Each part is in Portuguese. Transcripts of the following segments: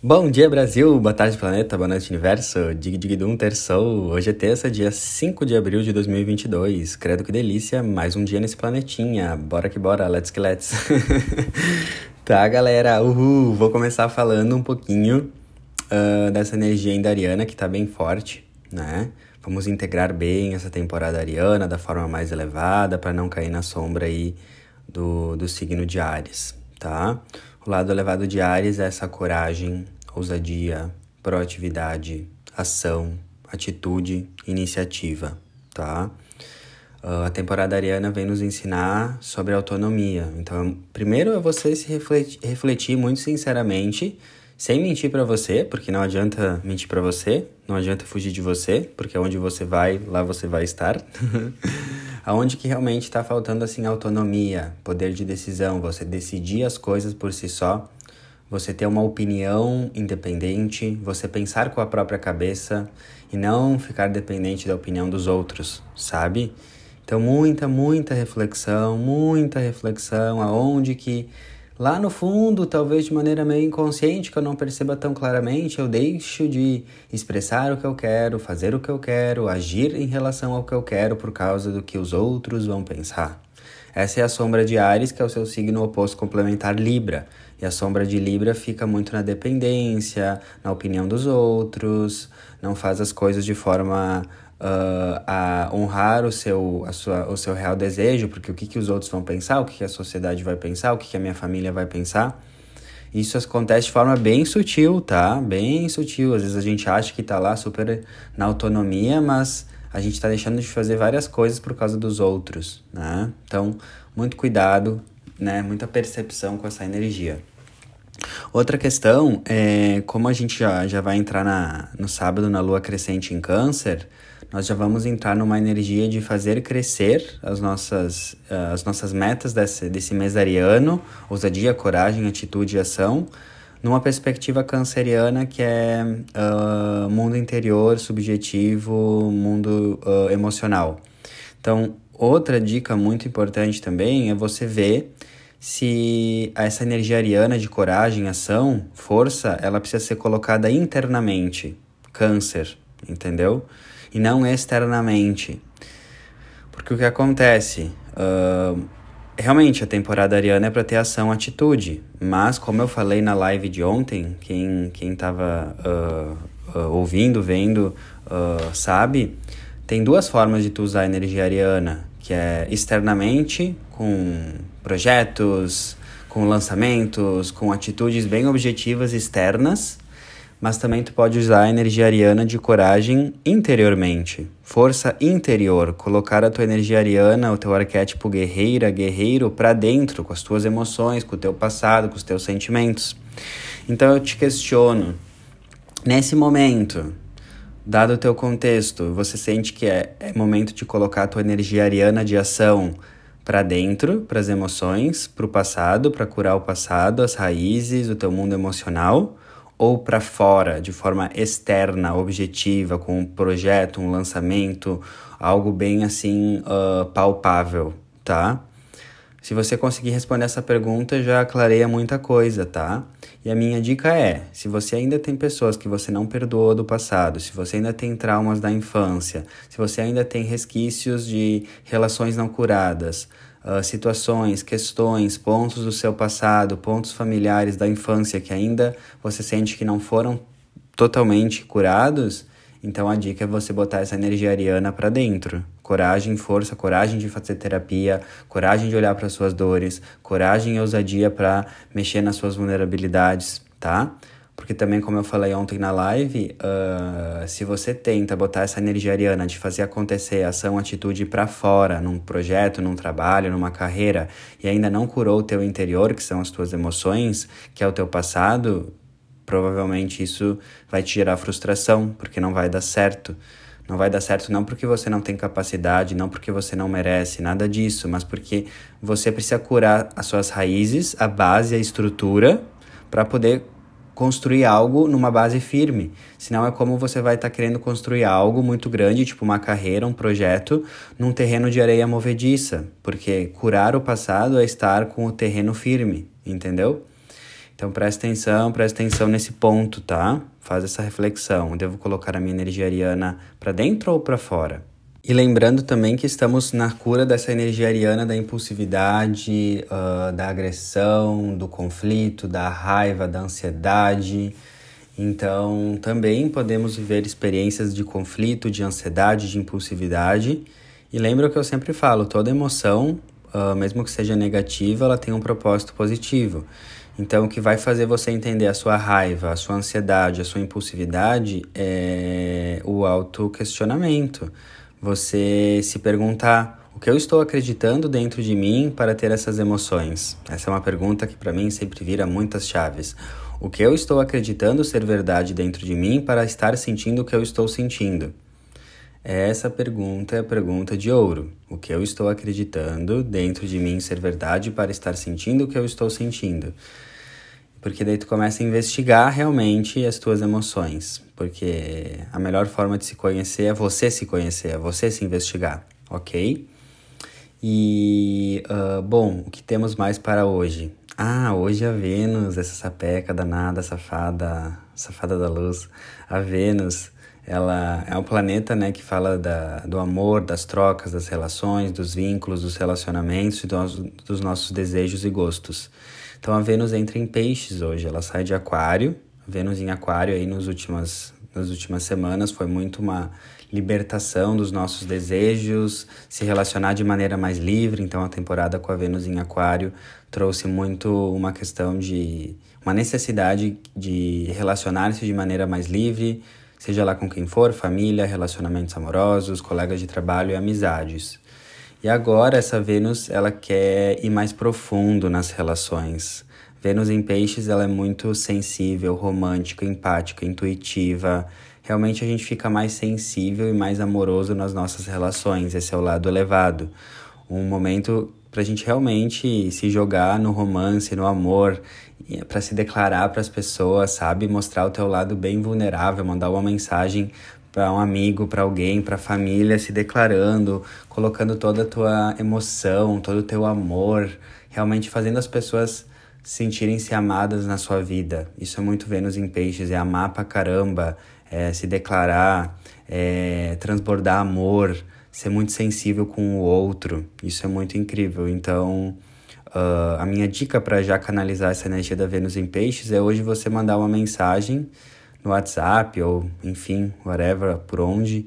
Bom dia Brasil, boa tarde planeta, boa noite universo, dig dig dum terçou. Hoje é terça, dia 5 de abril de 2022. Credo que delícia, mais um dia nesse planetinha. Bora que bora, let's que let's. tá galera, uhul, vou começar falando um pouquinho uh, dessa energia indariana que tá bem forte, né? Vamos integrar bem essa temporada ariana da forma mais elevada para não cair na sombra aí do, do signo de Ares, tá? O lado elevado de Ares é essa coragem, ousadia, proatividade, ação, atitude, iniciativa, tá? Uh, a temporada ariana vem nos ensinar sobre autonomia. Então, primeiro é você se refletir, refletir muito sinceramente, sem mentir para você, porque não adianta mentir para você, não adianta fugir de você, porque onde você vai, lá você vai estar. aonde que realmente está faltando assim autonomia, poder de decisão, você decidir as coisas por si só, você ter uma opinião independente, você pensar com a própria cabeça e não ficar dependente da opinião dos outros, sabe? Então muita, muita reflexão, muita reflexão aonde que Lá no fundo, talvez de maneira meio inconsciente, que eu não perceba tão claramente, eu deixo de expressar o que eu quero, fazer o que eu quero, agir em relação ao que eu quero por causa do que os outros vão pensar. Essa é a sombra de Ares, que é o seu signo oposto complementar Libra. E a sombra de Libra fica muito na dependência, na opinião dos outros, não faz as coisas de forma uh, a honrar o seu, a sua, o seu real desejo, porque o que, que os outros vão pensar, o que, que a sociedade vai pensar, o que, que a minha família vai pensar. Isso acontece de forma bem sutil, tá? Bem sutil. Às vezes a gente acha que tá lá super na autonomia, mas a gente está deixando de fazer várias coisas por causa dos outros, né? Então, muito cuidado, né? Muita percepção com essa energia. Outra questão é como a gente já, já vai entrar na, no sábado na lua crescente em Câncer, nós já vamos entrar numa energia de fazer crescer as nossas, uh, as nossas metas desse, desse mês ariano, ousadia, coragem, atitude e ação, numa perspectiva canceriana que é uh, mundo interior, subjetivo, mundo uh, emocional. Então, outra dica muito importante também é você ver se essa energia ariana de coragem, ação, força, ela precisa ser colocada internamente, câncer, entendeu? e não externamente. Porque o que acontece? Uh, realmente, a temporada ariana é para ter ação, atitude. Mas, como eu falei na live de ontem, quem, quem tava uh, uh, ouvindo, vendo, sabe, tem duas formas de tu usar a energia ariana, que é externamente, com projetos, com lançamentos, com atitudes bem objetivas externas, mas também tu pode usar a energia ariana de coragem interiormente, força interior, colocar a tua energia ariana, o teu arquétipo guerreira, guerreiro para dentro, com as tuas emoções, com o teu passado, com os teus sentimentos. Então eu te questiono, nesse momento, dado o teu contexto, você sente que é, é momento de colocar a tua energia ariana de ação para dentro, para as emoções, para o passado, para curar o passado, as raízes, o teu mundo emocional? ou para fora, de forma externa, objetiva, com um projeto, um lançamento, algo bem assim uh, palpável, tá? Se você conseguir responder essa pergunta, já clareia muita coisa, tá? E a minha dica é: se você ainda tem pessoas que você não perdoou do passado, se você ainda tem traumas da infância, se você ainda tem resquícios de relações não curadas, uh, situações, questões, pontos do seu passado, pontos familiares da infância que ainda você sente que não foram totalmente curados, então a dica é você botar essa energia ariana para dentro. Coragem, força, coragem de fazer terapia, coragem de olhar para suas dores, coragem e ousadia para mexer nas suas vulnerabilidades, tá? Porque também, como eu falei ontem na live, uh, se você tenta botar essa energia ariana de fazer acontecer ação, atitude para fora, num projeto, num trabalho, numa carreira, e ainda não curou o teu interior, que são as tuas emoções, que é o teu passado, provavelmente isso vai te gerar frustração, porque não vai dar certo. Não vai dar certo não porque você não tem capacidade, não porque você não merece, nada disso, mas porque você precisa curar as suas raízes, a base, a estrutura, para poder construir algo numa base firme. Senão é como você vai estar tá querendo construir algo muito grande, tipo uma carreira, um projeto, num terreno de areia movediça. Porque curar o passado é estar com o terreno firme, entendeu? Então presta atenção, presta atenção nesse ponto, tá? Faz essa reflexão. Devo colocar a minha energia ariana para dentro ou para fora? E lembrando também que estamos na cura dessa energia ariana da impulsividade, uh, da agressão, do conflito, da raiva, da ansiedade. Então, também podemos viver experiências de conflito, de ansiedade, de impulsividade. E lembra o que eu sempre falo: toda emoção, uh, mesmo que seja negativa, ela tem um propósito positivo. Então, o que vai fazer você entender a sua raiva, a sua ansiedade, a sua impulsividade é o autoquestionamento. Você se perguntar o que eu estou acreditando dentro de mim para ter essas emoções. Essa é uma pergunta que para mim sempre vira muitas chaves. O que eu estou acreditando ser verdade dentro de mim para estar sentindo o que eu estou sentindo? Essa pergunta é a pergunta de ouro. O que eu estou acreditando dentro de mim ser verdade para estar sentindo o que eu estou sentindo? Porque daí tu começa a investigar realmente as tuas emoções. Porque a melhor forma de se conhecer é você se conhecer, é você se investigar, ok? E, uh, bom, o que temos mais para hoje? Ah, hoje a Vênus, essa sapeca danada, safada, safada da luz. A Vênus, ela é um planeta né, que fala da, do amor, das trocas, das relações, dos vínculos, dos relacionamentos e dos, dos nossos desejos e gostos. Então a Vênus entra em peixes hoje, ela sai de aquário. Vênus em aquário aí nos últimas, nas últimas semanas foi muito uma libertação dos nossos desejos, se relacionar de maneira mais livre. Então a temporada com a Vênus em aquário trouxe muito uma questão de uma necessidade de relacionar-se de maneira mais livre, seja lá com quem for, família, relacionamentos amorosos, colegas de trabalho e amizades. E agora essa Vênus, ela quer ir mais profundo nas relações. Vênus em peixes, ela é muito sensível, romântica, empática, intuitiva. Realmente a gente fica mais sensível e mais amoroso nas nossas relações. Esse é o lado elevado. Um momento para a gente realmente se jogar no romance, no amor, para se declarar para as pessoas, sabe? Mostrar o teu lado bem vulnerável, mandar uma mensagem para um amigo, para alguém, para a família, se declarando, colocando toda a tua emoção, todo o teu amor, realmente fazendo as pessoas sentirem-se amadas na sua vida. Isso é muito Vênus em Peixes, é amar pra caramba, é se declarar, é transbordar amor, ser muito sensível com o outro. Isso é muito incrível. Então, uh, a minha dica para já canalizar essa energia da Vênus em Peixes é hoje você mandar uma mensagem no WhatsApp ou enfim, whatever, por onde,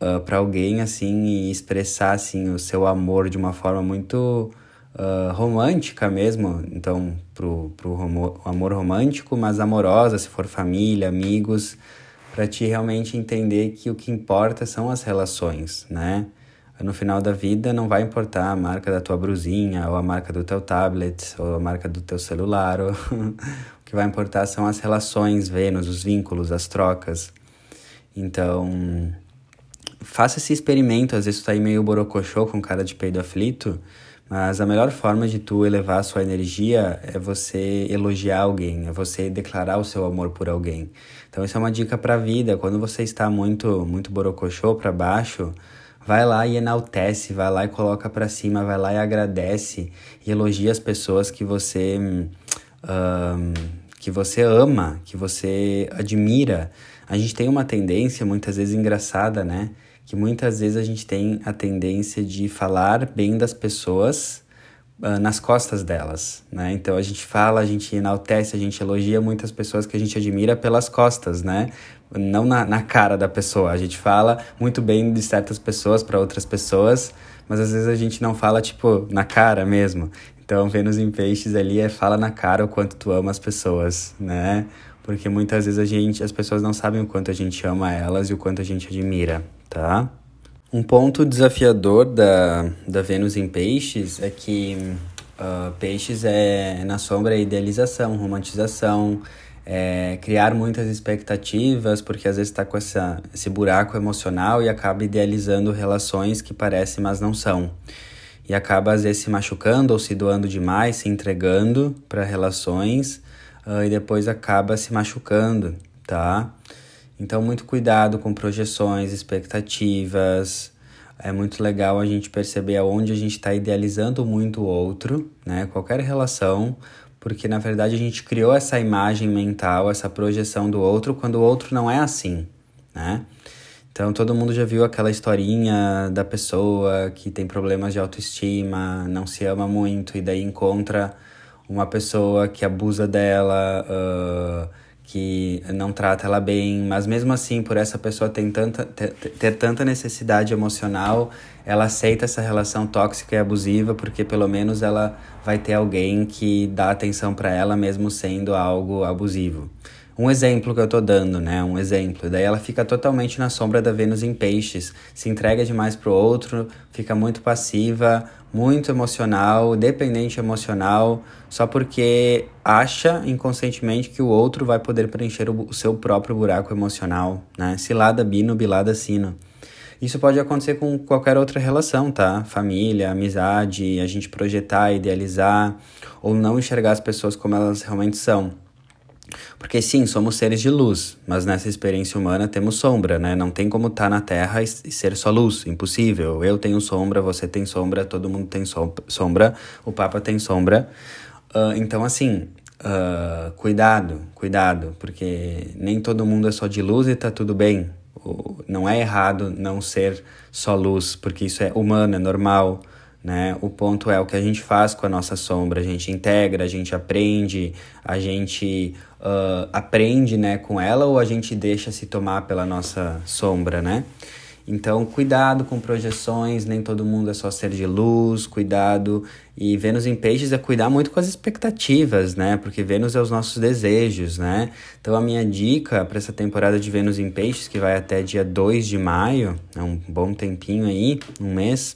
uh, ah, para alguém assim e expressar assim o seu amor de uma forma muito uh, romântica mesmo, então pro, pro amor romântico, mas amorosa, se for família, amigos, para te realmente entender que o que importa são as relações, né? No final da vida não vai importar a marca da tua brusinha, ou a marca do teu tablet, ou a marca do teu celular, ou que vai importar são as relações Vênus, os vínculos, as trocas. Então, faça esse experimento. Às vezes tu tá aí meio borocochô com cara de peido aflito, mas a melhor forma de tu elevar a sua energia é você elogiar alguém, é você declarar o seu amor por alguém. Então, isso é uma dica para a vida. Quando você está muito, muito borocochô para baixo, vai lá e enaltece, vai lá e coloca para cima, vai lá e agradece e elogia as pessoas que você um, que você ama, que você admira. A gente tem uma tendência, muitas vezes engraçada, né? Que muitas vezes a gente tem a tendência de falar bem das pessoas uh, nas costas delas, né? Então a gente fala, a gente enaltece, a gente elogia muitas pessoas que a gente admira pelas costas, né? Não na, na cara da pessoa. A gente fala muito bem de certas pessoas para outras pessoas, mas às vezes a gente não fala, tipo, na cara mesmo. Então, Vênus em Peixes ali é fala na cara o quanto tu ama as pessoas, né? Porque muitas vezes a gente, as pessoas não sabem o quanto a gente ama elas e o quanto a gente admira, tá? Um ponto desafiador da, da Vênus em Peixes é que uh, Peixes é, na sombra, é idealização, romantização, é, criar muitas expectativas, porque às vezes está com essa, esse buraco emocional e acaba idealizando relações que parecem, mas não são e acaba às vezes se machucando ou se doando demais, se entregando para relações uh, e depois acaba se machucando, tá? Então, muito cuidado com projeções, expectativas. É muito legal a gente perceber aonde a gente está idealizando muito o outro, né? Qualquer relação porque na verdade a gente criou essa imagem mental, essa projeção do outro, quando o outro não é assim, né? Então todo mundo já viu aquela historinha da pessoa que tem problemas de autoestima, não se ama muito e daí encontra uma pessoa que abusa dela, uh, que não trata ela bem, mas mesmo assim, por essa pessoa ter tanta, ter, ter tanta necessidade emocional, ela aceita essa relação tóxica e abusiva porque pelo menos ela vai ter alguém que dá atenção para ela mesmo sendo algo abusivo. Um exemplo que eu tô dando, né? Um exemplo. Daí ela fica totalmente na sombra da Vênus em peixes, se entrega demais pro outro, fica muito passiva, muito emocional, dependente emocional, só porque acha inconscientemente que o outro vai poder preencher o, seu próprio buraco emocional, né? Cilada bino, bilada sino. Isso pode acontecer com qualquer outra relação, tá? Família, amizade, a gente projetar, idealizar ou não enxergar as pessoas como elas realmente são. Porque sim, somos seres de luz, mas nessa experiência humana temos sombra, né? Não tem como estar tá na Terra e ser só luz, impossível. Eu tenho sombra, você tem sombra, todo mundo tem sombra, o Papa tem sombra. Uh, então, assim, uh, cuidado, cuidado, porque nem todo mundo é só de luz e tá tudo bem. não é errado não ser só luz, porque isso é humano, é normal. Né? O ponto é o que a gente faz com a nossa sombra, a gente integra, a gente aprende, a gente uh, aprende né, com ela ou a gente deixa se tomar pela nossa sombra, né? Então, cuidado com projeções, nem todo mundo é só ser de luz, cuidado. E Vênus em Peixes é cuidar muito com as expectativas, né? Porque Vênus é os nossos desejos, né? Então, a minha dica para essa temporada de Vênus em Peixes, que vai até dia 2 de maio, é um bom tempinho aí, um mês,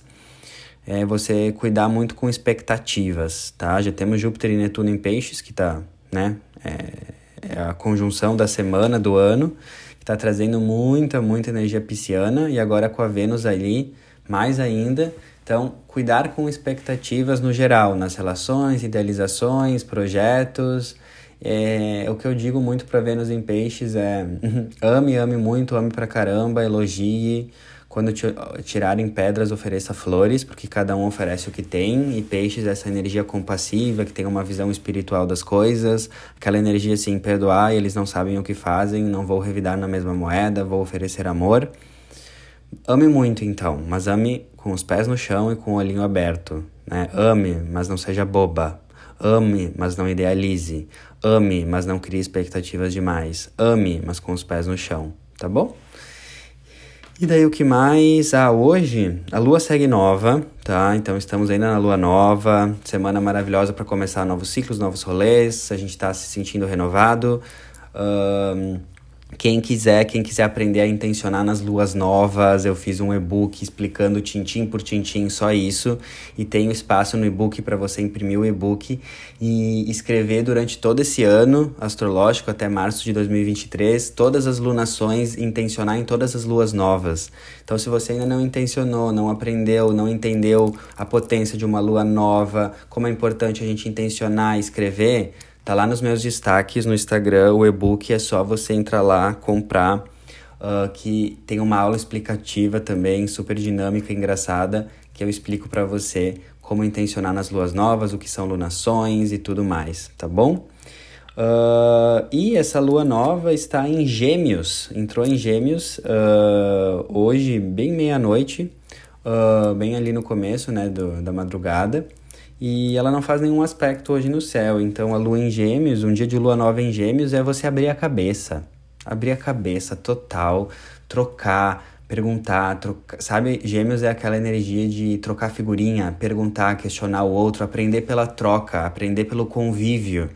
é você cuidar muito com expectativas, tá? Já temos Júpiter e Netuno em Peixes, que tá, né? É, é a conjunção da semana, do ano, que tá trazendo muita, muita energia pisciana, e agora com a Vênus ali, mais ainda. Então, cuidar com expectativas no geral, nas relações, idealizações, projetos. É, o que eu digo muito para Vênus em Peixes é ame, ame muito, ame pra caramba, elogie, quando tirarem pedras, ofereça flores, porque cada um oferece o que tem, e peixes, essa energia compassiva, que tem uma visão espiritual das coisas, aquela energia assim, perdoar, eles não sabem o que fazem, não vou revidar na mesma moeda, vou oferecer amor. Ame muito então, mas ame com os pés no chão e com o olhinho aberto. Né? Ame, mas não seja boba. Ame, mas não idealize. Ame, mas não crie expectativas demais. Ame, mas com os pés no chão. Tá bom? E daí o que mais? Ah, hoje a lua segue nova, tá? Então estamos ainda na lua nova, semana maravilhosa para começar novos ciclos, novos rolês, a gente está se sentindo renovado. Um, quem quiser, quem quiser aprender a intencionar nas luas novas, eu fiz um e-book explicando tintim por tintim só isso e tenho espaço no e-book para você imprimir o e-book e escrever durante todo esse ano astrológico até março de 2023 todas as lunações, intencionar em todas as luas novas. Então, se você ainda não intencionou, não aprendeu, não entendeu a potência de uma lua nova, como é importante a gente intencionar e escrever, Tá lá nos meus destaques no Instagram, o e-book é só você entrar lá, comprar, uh, que tem uma aula explicativa também, super dinâmica e engraçada, que eu explico para você como intencionar nas luas novas, o que são lunações e tudo mais, tá bom? Uh, e essa lua nova está em Gêmeos, entrou em Gêmeos uh, hoje, bem meia-noite, uh, bem ali no começo né, do, da madrugada e ela não faz nenhum aspecto hoje no céu. Então, a lua em Gêmeos, um dia de lua nova em Gêmeos, é você abrir a cabeça. Abrir a cabeça total, trocar, perguntar, trocar, sabe? Gêmeos é aquela energia de trocar figurinha, perguntar, questionar o outro, aprender pela troca, aprender pelo convívio.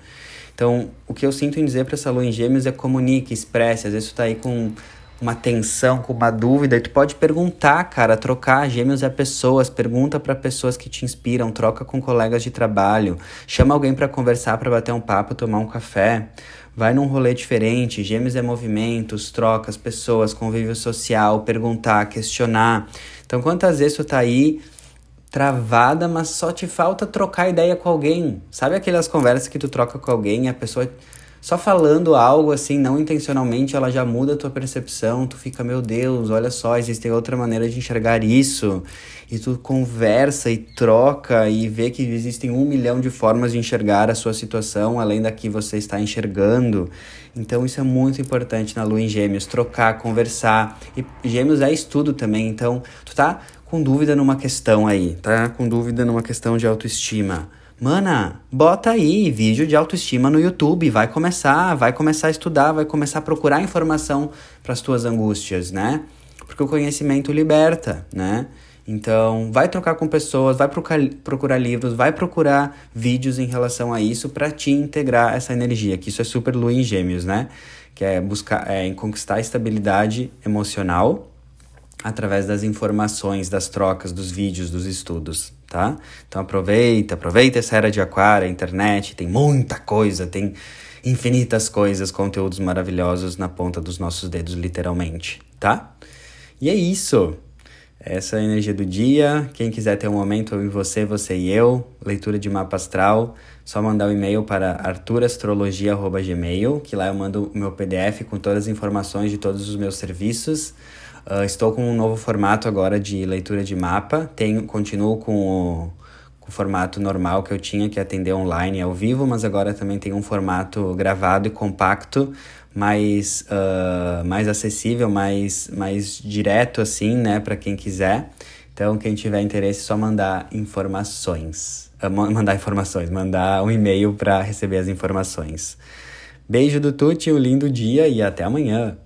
Então, o que eu sinto em dizer para essa lua em Gêmeos é comunique, expresse. Às vezes tu tá aí com uma tensão, com uma dúvida, e tu pode perguntar, cara, trocar gêmeos é pessoas, pergunta para pessoas que te inspiram, troca com colegas de trabalho, chama alguém para conversar, para bater um papo, tomar um café. Vai num rolê diferente, gêmeos é movimentos, trocas, pessoas, convívio social, perguntar, questionar. Então, quantas vezes tu tá aí travada, mas só te falta trocar ideia com alguém? Sabe aquelas conversas que tu troca com alguém e a pessoa só falando algo assim, não intencionalmente, ela já muda a tua percepção, tu fica, meu Deus, olha só, existe outra maneira de enxergar isso. E tu conversa e troca e vê que existem um milhão de formas de enxergar a sua situação, além da que você está enxergando. Então isso é muito importante na lua em gêmeos, trocar, conversar. E gêmeos é estudo também, então tu tá com dúvida numa questão aí, tá com dúvida numa questão de autoestima Mana, bota aí vídeo de autoestima no YouTube, vai começar, vai começar a estudar, vai começar a procurar informação para as tuas angústias, né? Porque o conhecimento liberta, né? Então, vai trocar com pessoas, vai procurar, livros, vai procurar vídeos em relação a isso para te integrar essa energia, que isso é super lua em gêmeos, né? Que é buscar, é, conquistar estabilidade emocional através das informações, das trocas, dos vídeos, dos estudos, tá? Então aproveita, aproveita essa era de aquário, a internet, tem muita coisa, tem infinitas coisas, conteúdos maravilhosos na ponta dos nossos dedos, literalmente, tá? E é isso. Essa é a energia do dia. Quem quiser ter um momento eu e você, você e eu, leitura de mapa astral, só mandar um e-mail para arturastrologia@gmail, que lá eu mando o meu PDF com todas as informações de todos os meus serviços. Uh, estou com um novo formato agora de leitura de mapa. Tenho, continuo com o, com o formato normal que eu tinha, que é atender online ao vivo, mas agora também tem um formato gravado e compacto, mais, uh, mais acessível, mais, mais direto, assim, né, para quem quiser. Então, quem tiver interesse, é só mandar informações. Uh, mandar informações, mandar um e-mail para receber as informações. Beijo do Tuti, um lindo dia e até amanhã!